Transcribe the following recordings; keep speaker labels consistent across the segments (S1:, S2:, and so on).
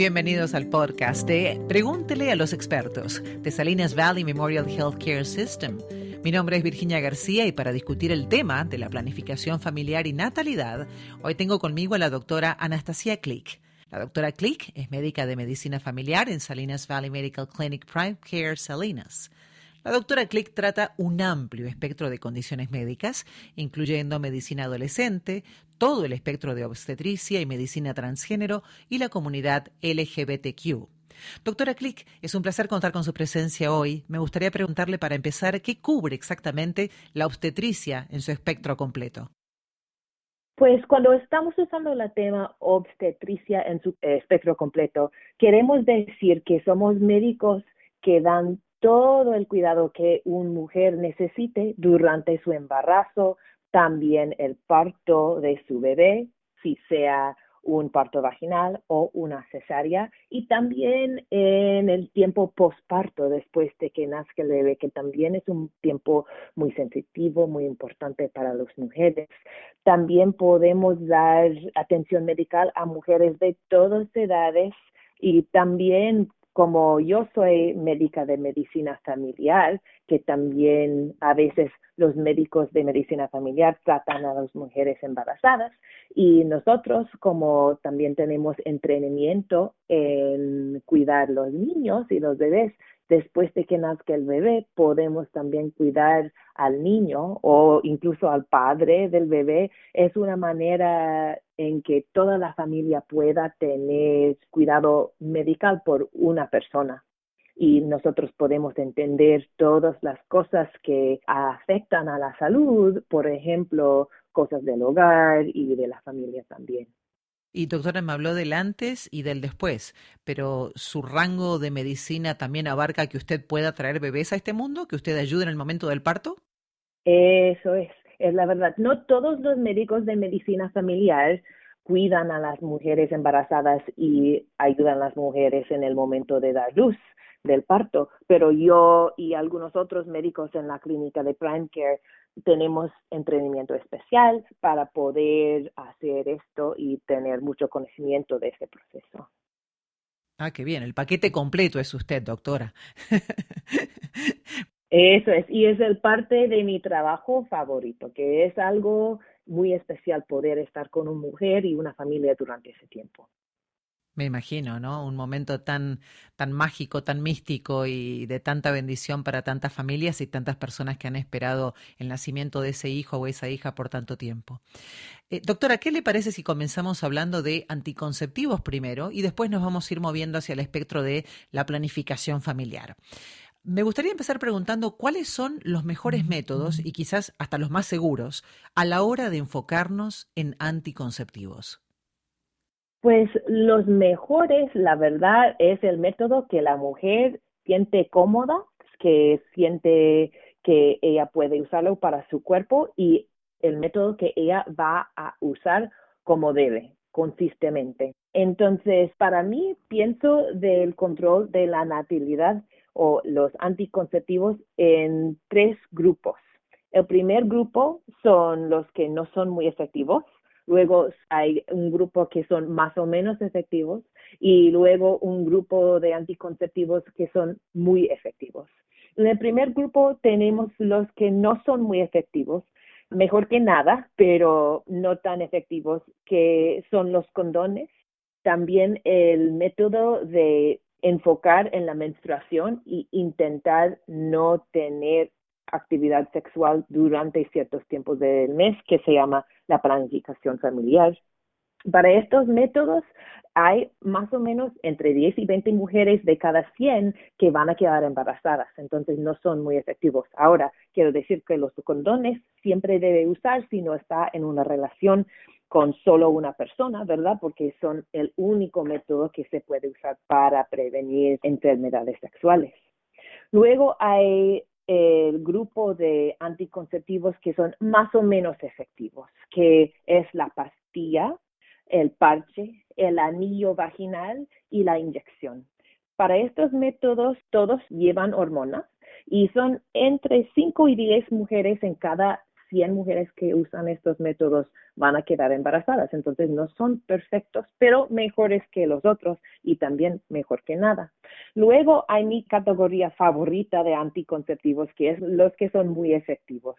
S1: Bienvenidos al podcast de Pregúntele a los expertos de Salinas Valley Memorial Healthcare System. Mi nombre es Virginia García y para discutir el tema de la planificación familiar y natalidad, hoy tengo conmigo a la doctora Anastasia Click. La doctora Click es médica de medicina familiar en Salinas Valley Medical Clinic Prime Care Salinas. La doctora Click trata un amplio espectro de condiciones médicas, incluyendo medicina adolescente, todo el espectro de obstetricia y medicina transgénero y la comunidad LGBTQ. Doctora Click, es un placer contar con su presencia hoy. Me gustaría preguntarle para empezar, ¿qué cubre exactamente la obstetricia en su espectro completo?
S2: Pues cuando estamos usando el tema obstetricia en su espectro completo, queremos decir que somos médicos que dan todo el cuidado que una mujer necesite durante su embarazo, también el parto de su bebé, si sea un parto vaginal o una cesárea, y también en el tiempo postparto, después de que nazca el bebé, que también es un tiempo muy sensitivo, muy importante para las mujeres. También podemos dar atención médica a mujeres de todas edades y también como yo soy médica de medicina familiar, que también a veces los médicos de medicina familiar tratan a las mujeres embarazadas y nosotros como también tenemos entrenamiento en cuidar los niños y los bebés, después de que nazca el bebé, podemos también cuidar al niño o incluso al padre del bebé. Es una manera en que toda la familia pueda tener cuidado medical por una persona y nosotros podemos entender todas las cosas que afectan a la salud, por ejemplo, cosas del hogar y de la familia también.
S1: Y doctora, me habló del antes y del después, pero su rango de medicina también abarca que usted pueda traer bebés a este mundo, que usted ayude en el momento del parto.
S2: Eso es, es la verdad. No todos los médicos de medicina familiar cuidan a las mujeres embarazadas y ayudan a las mujeres en el momento de dar luz del parto, pero yo y algunos otros médicos en la clínica de Prime Care tenemos entrenamiento especial para poder hacer esto y tener mucho conocimiento de este proceso.
S1: Ah, qué bien, el paquete completo es usted, doctora.
S2: Eso es, y es el parte de mi trabajo favorito, que es algo muy especial poder estar con una mujer y una familia durante ese tiempo.
S1: Me imagino, ¿no? Un momento tan, tan mágico, tan místico y de tanta bendición para tantas familias y tantas personas que han esperado el nacimiento de ese hijo o esa hija por tanto tiempo. Eh, doctora, ¿qué le parece si comenzamos hablando de anticonceptivos primero y después nos vamos a ir moviendo hacia el espectro de la planificación familiar? Me gustaría empezar preguntando cuáles son los mejores métodos y quizás hasta los más seguros a la hora de enfocarnos en anticonceptivos.
S2: Pues los mejores, la verdad, es el método que la mujer siente cómoda, que siente que ella puede usarlo para su cuerpo y el método que ella va a usar como debe, consistentemente. Entonces, para mí, pienso del control de la natalidad o los anticonceptivos en tres grupos. El primer grupo son los que no son muy efectivos, luego hay un grupo que son más o menos efectivos y luego un grupo de anticonceptivos que son muy efectivos. En el primer grupo tenemos los que no son muy efectivos, mejor que nada, pero no tan efectivos, que son los condones. También el método de enfocar en la menstruación y intentar no tener actividad sexual durante ciertos tiempos del mes que se llama la planificación familiar. Para estos métodos hay más o menos entre 10 y 20 mujeres de cada 100 que van a quedar embarazadas, entonces no son muy efectivos. Ahora, quiero decir que los condones siempre debe usar si no está en una relación con solo una persona, ¿verdad? Porque son el único método que se puede usar para prevenir enfermedades sexuales. Luego hay el grupo de anticonceptivos que son más o menos efectivos, que es la pastilla, el parche, el anillo vaginal y la inyección. Para estos métodos todos llevan hormonas y son entre 5 y 10 mujeres en cada 100 mujeres que usan estos métodos van a quedar embarazadas. Entonces no son perfectos, pero mejores que los otros y también mejor que nada. Luego hay mi categoría favorita de anticonceptivos, que es los que son muy efectivos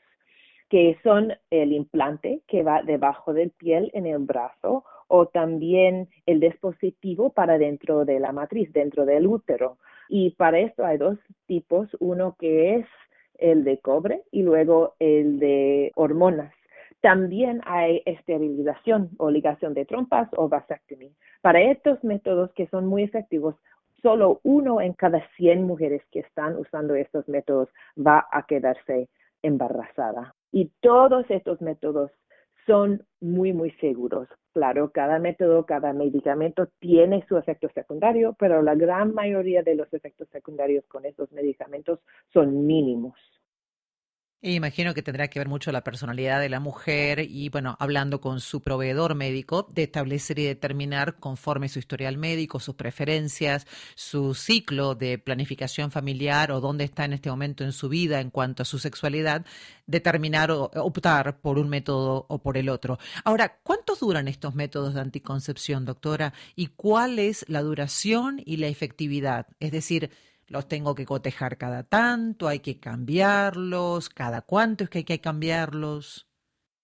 S2: que son el implante que va debajo del piel en el brazo o también el dispositivo para dentro de la matriz, dentro del útero. Y para esto hay dos tipos, uno que es el de cobre y luego el de hormonas. También hay esterilización o ligación de trompas o vasectomía. Para estos métodos que son muy efectivos, solo uno en cada 100 mujeres que están usando estos métodos va a quedarse embarazada. Y todos estos métodos son muy, muy seguros. Claro, cada método, cada medicamento tiene su efecto secundario, pero la gran mayoría de los efectos secundarios con estos medicamentos son mínimos.
S1: Imagino que tendrá que ver mucho la personalidad de la mujer y, bueno, hablando con su proveedor médico, de establecer y determinar conforme su historial médico, sus preferencias, su ciclo de planificación familiar o dónde está en este momento en su vida en cuanto a su sexualidad, determinar o optar por un método o por el otro. Ahora, ¿cuántos duran estos métodos de anticoncepción, doctora? ¿Y cuál es la duración y la efectividad? Es decir, los tengo que cotejar cada tanto, hay que cambiarlos, cada cuánto es que hay que cambiarlos.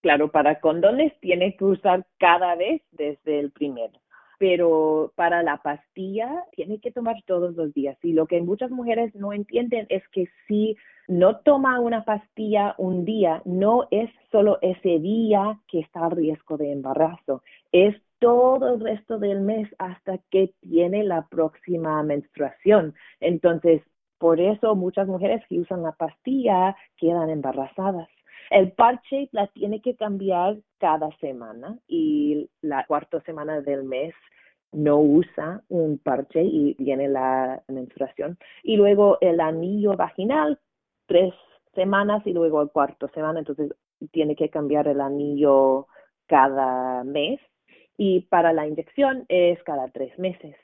S2: Claro, para condones tiene que usar cada vez desde el primero, pero para la pastilla tiene que tomar todos los días. Y lo que muchas mujeres no entienden es que si no toma una pastilla un día, no es solo ese día que está a riesgo de embarazo, es todo el resto del mes hasta que tiene la próxima menstruación. Entonces, por eso muchas mujeres que usan la pastilla quedan embarazadas. El parche la tiene que cambiar cada semana y la cuarta semana del mes no usa un parche y viene la menstruación. Y luego el anillo vaginal, tres semanas y luego el cuarto semana, entonces tiene que cambiar el anillo cada mes y para la inyección es cada tres meses.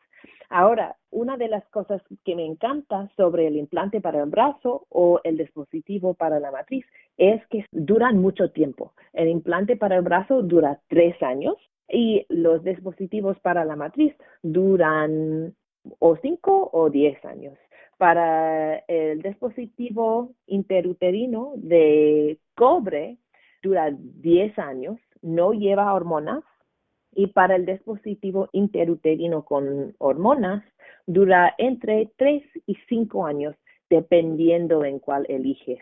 S2: Ahora, una de las cosas que me encanta sobre el implante para el brazo o el dispositivo para la matriz es que duran mucho tiempo. El implante para el brazo dura tres años y los dispositivos para la matriz duran o cinco o diez años. Para el dispositivo interuterino de cobre dura diez años, no lleva hormonas y para el dispositivo interuterino con hormonas dura entre 3 y 5 años, dependiendo en cuál eliges.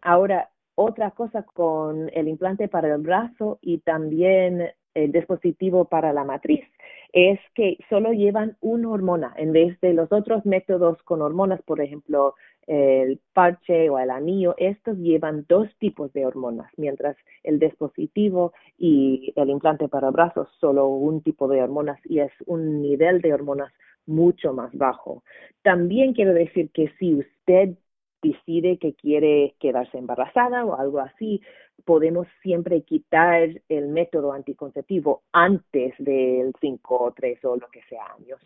S2: Ahora, otra cosa con el implante para el brazo y también el dispositivo para la matriz es que solo llevan una hormona en vez de los otros métodos con hormonas, por ejemplo, el parche o el anillo, estos llevan dos tipos de hormonas, mientras el dispositivo y el implante para brazos solo un tipo de hormonas y es un nivel de hormonas mucho más bajo. También quiero decir que si usted decide que quiere quedarse embarazada o algo así, podemos siempre quitar el método anticonceptivo antes del 5 o 3 o lo que sea años.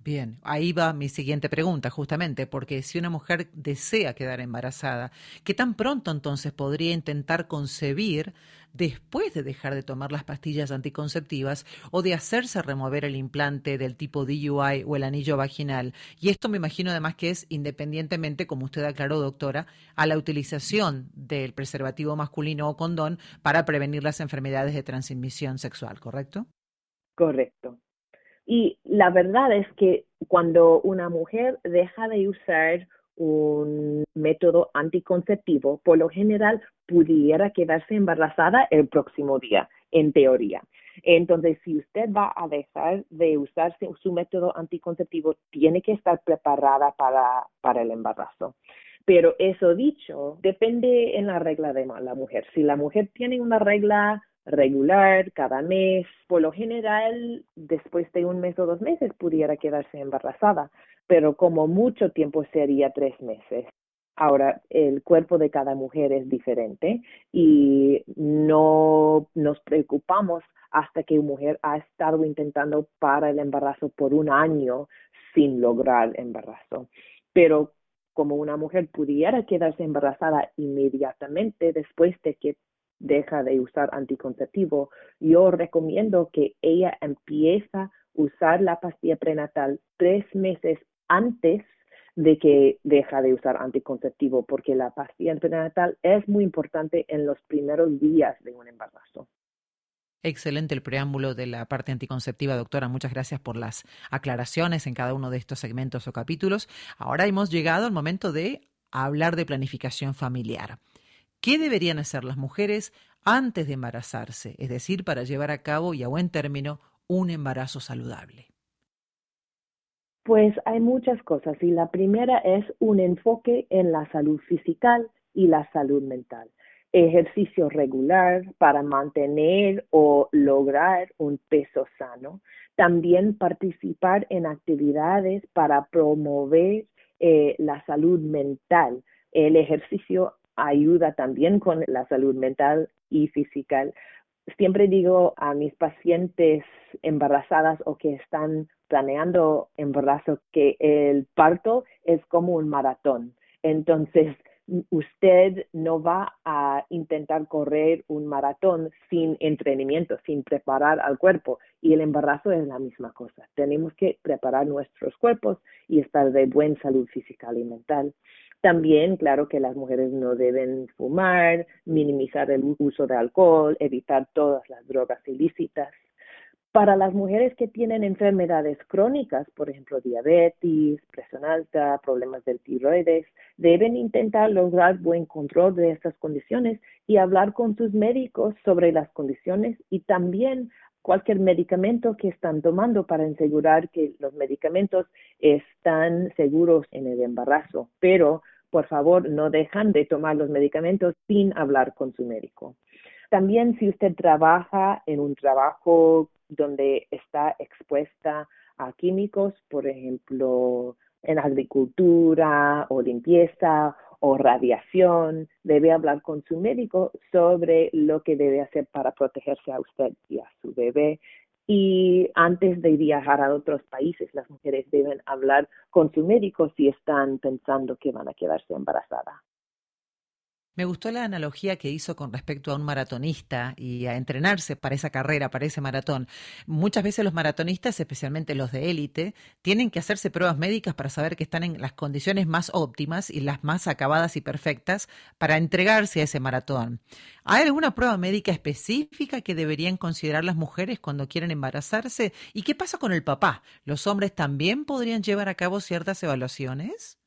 S1: Bien, ahí va mi siguiente pregunta, justamente, porque si una mujer desea quedar embarazada, ¿qué tan pronto entonces podría intentar concebir después de dejar de tomar las pastillas anticonceptivas o de hacerse remover el implante del tipo DUI o el anillo vaginal? Y esto me imagino además que es independientemente, como usted aclaró, doctora, a la utilización del preservativo masculino o condón para prevenir las enfermedades de transmisión sexual, ¿correcto?
S2: Correcto. Y la verdad es que cuando una mujer deja de usar un método anticonceptivo, por lo general pudiera quedarse embarazada el próximo día, en teoría. Entonces, si usted va a dejar de usar su método anticonceptivo, tiene que estar preparada para, para el embarazo. Pero eso dicho, depende en la regla de la mujer. Si la mujer tiene una regla regular, cada mes. Por lo general, después de un mes o dos meses pudiera quedarse embarazada, pero como mucho tiempo sería tres meses. Ahora, el cuerpo de cada mujer es diferente y no nos preocupamos hasta que una mujer ha estado intentando para el embarazo por un año sin lograr embarazo. Pero como una mujer pudiera quedarse embarazada inmediatamente después de que deja de usar anticonceptivo, yo recomiendo que ella empieza a usar la pastilla prenatal tres meses antes de que deja de usar anticonceptivo, porque la pastilla prenatal es muy importante en los primeros días de un embarazo.
S1: Excelente el preámbulo de la parte anticonceptiva, doctora. Muchas gracias por las aclaraciones en cada uno de estos segmentos o capítulos. Ahora hemos llegado al momento de hablar de planificación familiar. ¿Qué deberían hacer las mujeres antes de embarazarse? Es decir, para llevar a cabo y a buen término un embarazo saludable.
S2: Pues hay muchas cosas y la primera es un enfoque en la salud física y la salud mental ejercicio regular para mantener o lograr un peso sano. También participar en actividades para promover eh, la salud mental. El ejercicio ayuda también con la salud mental y física. Siempre digo a mis pacientes embarazadas o que están planeando embarazo que el parto es como un maratón. Entonces, usted no va a intentar correr un maratón sin entrenamiento, sin preparar al cuerpo. Y el embarazo es la misma cosa. Tenemos que preparar nuestros cuerpos y estar de buena salud física y mental. También, claro que las mujeres no deben fumar, minimizar el uso de alcohol, evitar todas las drogas ilícitas. Para las mujeres que tienen enfermedades crónicas, por ejemplo, diabetes, presión alta, problemas del tiroides, deben intentar lograr buen control de estas condiciones y hablar con sus médicos sobre las condiciones y también cualquier medicamento que están tomando para asegurar que los medicamentos están seguros en el embarazo. Pero, por favor, no dejan de tomar los medicamentos sin hablar con su médico. También si usted trabaja en un trabajo donde está expuesta a químicos, por ejemplo, en agricultura o limpieza o radiación, debe hablar con su médico sobre lo que debe hacer para protegerse a usted y a su bebé. Y antes de viajar a otros países, las mujeres deben hablar con su médico si están pensando que van a quedarse embarazadas.
S1: Me gustó la analogía que hizo con respecto a un maratonista y a entrenarse para esa carrera, para ese maratón. Muchas veces los maratonistas, especialmente los de élite, tienen que hacerse pruebas médicas para saber que están en las condiciones más óptimas y las más acabadas y perfectas para entregarse a ese maratón. ¿Hay alguna prueba médica específica que deberían considerar las mujeres cuando quieren embarazarse? ¿Y qué pasa con el papá? ¿Los hombres también podrían llevar a cabo ciertas evaluaciones?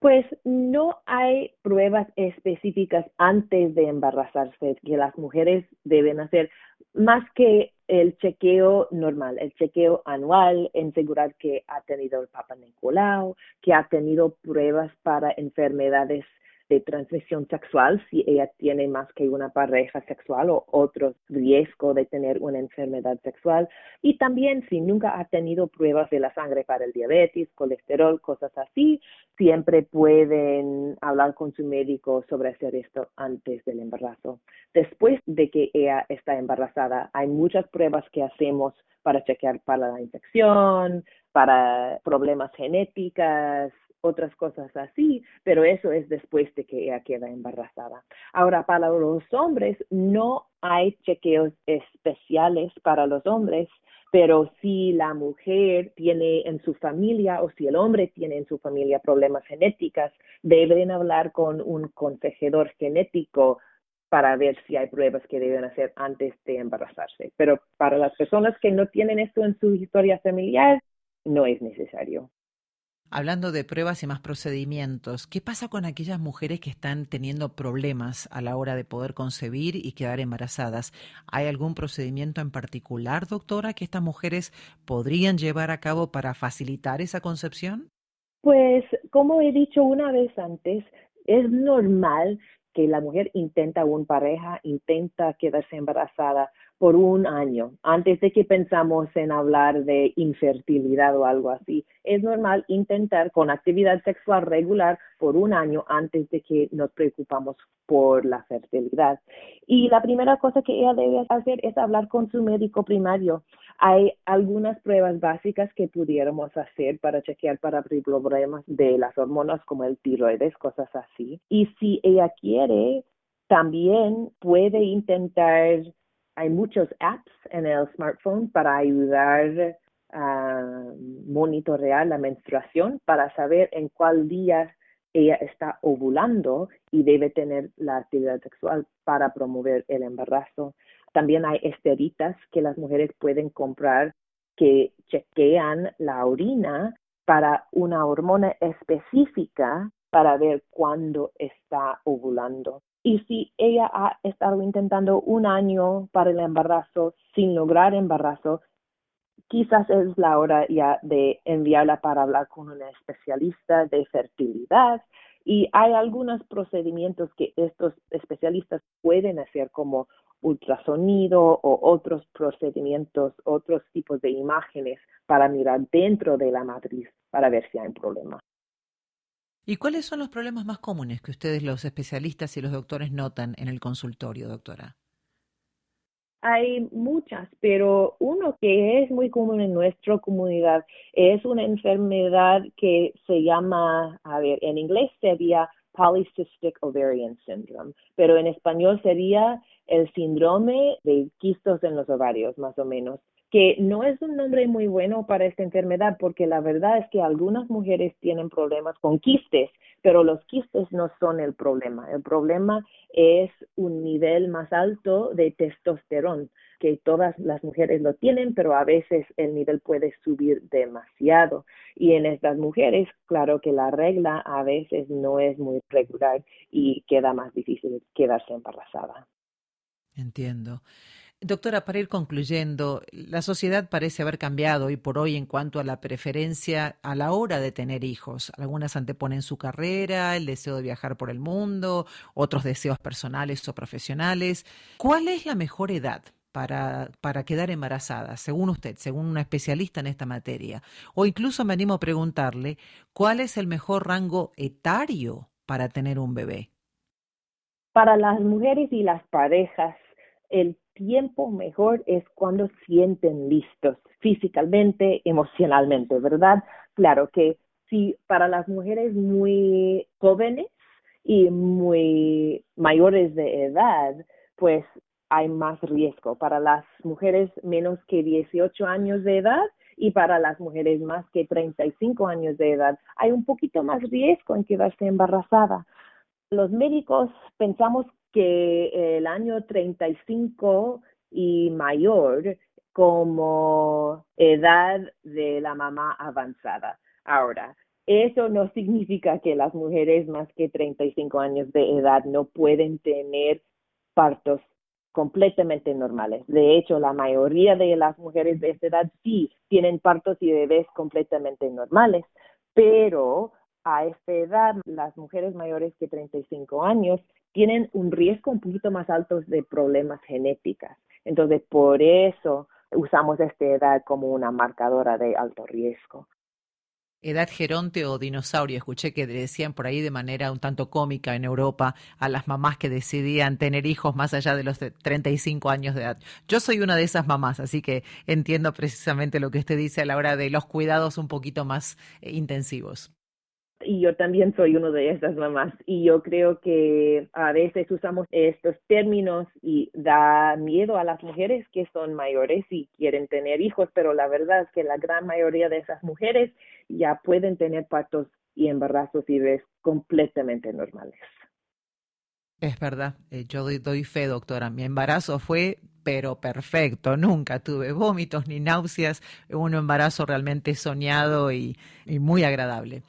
S2: Pues no hay pruebas específicas antes de embarazarse que las mujeres deben hacer, más que el chequeo normal, el chequeo anual, asegurar que ha tenido el Papa Nicolau, que ha tenido pruebas para enfermedades de transmisión sexual si ella tiene más que una pareja sexual o otro riesgo de tener una enfermedad sexual. Y también si nunca ha tenido pruebas de la sangre para el diabetes, colesterol, cosas así, siempre pueden hablar con su médico sobre hacer esto antes del embarazo. Después de que ella está embarazada, hay muchas pruebas que hacemos para chequear para la infección, para problemas genéticos, otras cosas así, pero eso es después de que ella queda embarazada. Ahora, para los hombres no hay chequeos especiales para los hombres, pero si la mujer tiene en su familia o si el hombre tiene en su familia problemas genéticos, deben hablar con un consejador genético para ver si hay pruebas que deben hacer antes de embarazarse. Pero para las personas que no tienen esto en su historia familiar, no es necesario.
S1: Hablando de pruebas y más procedimientos, ¿qué pasa con aquellas mujeres que están teniendo problemas a la hora de poder concebir y quedar embarazadas? ¿Hay algún procedimiento en particular, doctora, que estas mujeres podrían llevar a cabo para facilitar esa concepción?
S2: Pues, como he dicho una vez antes, es normal que la mujer intenta una pareja, intenta quedarse embarazada por un año, antes de que pensamos en hablar de infertilidad o algo así. Es normal intentar con actividad sexual regular por un año antes de que nos preocupamos por la fertilidad. Y la primera cosa que ella debe hacer es hablar con su médico primario. Hay algunas pruebas básicas que pudiéramos hacer para chequear para problemas de las hormonas como el tiroides, cosas así. Y si ella quiere, también puede intentar hay muchos apps en el smartphone para ayudar a monitorear la menstruación, para saber en cuál día ella está ovulando y debe tener la actividad sexual para promover el embarazo. También hay esteritas que las mujeres pueden comprar que chequean la orina para una hormona específica para ver cuándo está ovulando. Y si ella ha estado intentando un año para el embarazo sin lograr embarazo, quizás es la hora ya de enviarla para hablar con una especialista de fertilidad. Y hay algunos procedimientos que estos especialistas pueden hacer como ultrasonido o otros procedimientos, otros tipos de imágenes para mirar dentro de la matriz para ver si hay un problema.
S1: ¿Y cuáles son los problemas más comunes que ustedes, los especialistas y los doctores, notan en el consultorio, doctora?
S2: Hay muchas, pero uno que es muy común en nuestra comunidad es una enfermedad que se llama, a ver, en inglés sería Polycystic Ovarian Syndrome, pero en español sería el síndrome de quistos en los ovarios, más o menos que no es un nombre muy bueno para esta enfermedad porque la verdad es que algunas mujeres tienen problemas con quistes, pero los quistes no son el problema. El problema es un nivel más alto de testosterona, que todas las mujeres lo tienen, pero a veces el nivel puede subir demasiado. Y en estas mujeres, claro que la regla a veces no es muy regular y queda más difícil quedarse embarazada.
S1: Entiendo. Doctora, para ir concluyendo, la sociedad parece haber cambiado hoy por hoy en cuanto a la preferencia a la hora de tener hijos. Algunas anteponen su carrera, el deseo de viajar por el mundo, otros deseos personales o profesionales. ¿Cuál es la mejor edad para, para quedar embarazada, según usted, según una especialista en esta materia? O incluso me animo a preguntarle, ¿cuál es el mejor rango etario para tener un bebé?
S2: Para las mujeres y las parejas, el tiempo mejor es cuando sienten listos físicamente, emocionalmente, ¿verdad? Claro que si para las mujeres muy jóvenes y muy mayores de edad, pues hay más riesgo. Para las mujeres menos que 18 años de edad y para las mujeres más que 35 años de edad, hay un poquito más riesgo en quedarse embarazada. Los médicos pensamos que el año 35 y mayor como edad de la mamá avanzada. Ahora, eso no significa que las mujeres más que 35 años de edad no pueden tener partos completamente normales. De hecho, la mayoría de las mujeres de esta edad sí tienen partos y bebés completamente normales, pero a esta edad, las mujeres mayores que 35 años tienen un riesgo un poquito más alto de problemas genéticos. Entonces, por eso usamos esta edad como una marcadora de alto riesgo.
S1: Edad geronte o dinosaurio, escuché que decían por ahí de manera un tanto cómica en Europa a las mamás que decidían tener hijos más allá de los 35 años de edad. Yo soy una de esas mamás, así que entiendo precisamente lo que usted dice a la hora de los cuidados un poquito más eh, intensivos
S2: y yo también soy uno de esas mamás y yo creo que a veces usamos estos términos y da miedo a las mujeres que son mayores y quieren tener hijos, pero la verdad es que la gran mayoría de esas mujeres ya pueden tener partos y embarazos y ves completamente normales.
S1: Es verdad, eh, yo doy, fe, doctora. Mi embarazo fue, pero perfecto. Nunca tuve vómitos ni náuseas. Un embarazo realmente soñado y, muy agradable.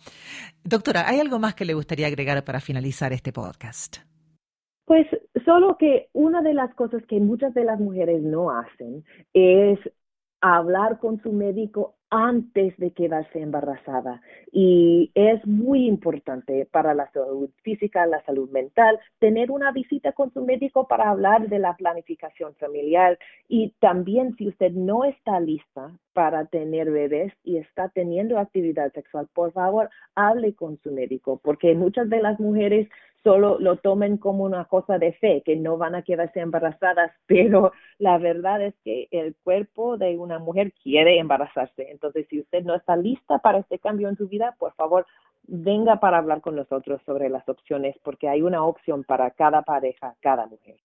S1: Doctora, ¿hay algo más que le gustaría agregar para finalizar este podcast?
S2: Pues solo que una de las cosas que muchas de las mujeres no hacen es hablar con su médico antes de quedarse embarazada. Y es muy importante para la salud física, la salud mental, tener una visita con su médico para hablar de la planificación familiar. Y también si usted no está lista para tener bebés y está teniendo actividad sexual, por favor, hable con su médico, porque muchas de las mujeres solo lo tomen como una cosa de fe, que no van a quedarse embarazadas, pero la verdad es que el cuerpo de una mujer quiere embarazarse. Entonces, si usted no está lista para este cambio en su vida, por favor, venga para hablar con nosotros sobre las opciones, porque hay una opción para cada pareja, cada mujer.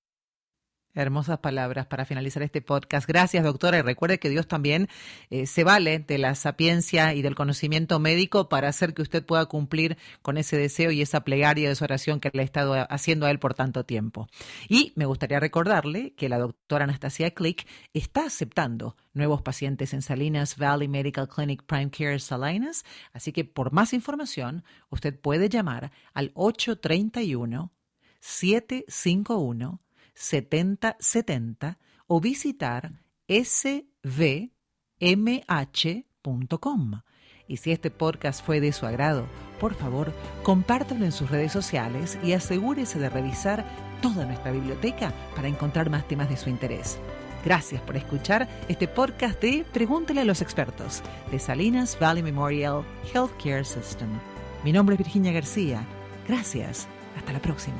S1: Hermosas palabras para finalizar este podcast. Gracias, doctora. Y recuerde que Dios también eh, se vale de la sapiencia y del conocimiento médico para hacer que usted pueda cumplir con ese deseo y esa plegaria de su oración que le ha estado haciendo a él por tanto tiempo. Y me gustaría recordarle que la doctora Anastasia Click está aceptando nuevos pacientes en Salinas Valley Medical Clinic Prime Care Salinas. Así que por más información, usted puede llamar al 831 751 7070 o visitar svmh.com. Y si este podcast fue de su agrado, por favor, compártelo en sus redes sociales y asegúrese de revisar toda nuestra biblioteca para encontrar más temas de su interés. Gracias por escuchar este podcast de Pregúntele a los expertos de Salinas Valley Memorial Healthcare System. Mi nombre es Virginia García. Gracias. Hasta la próxima.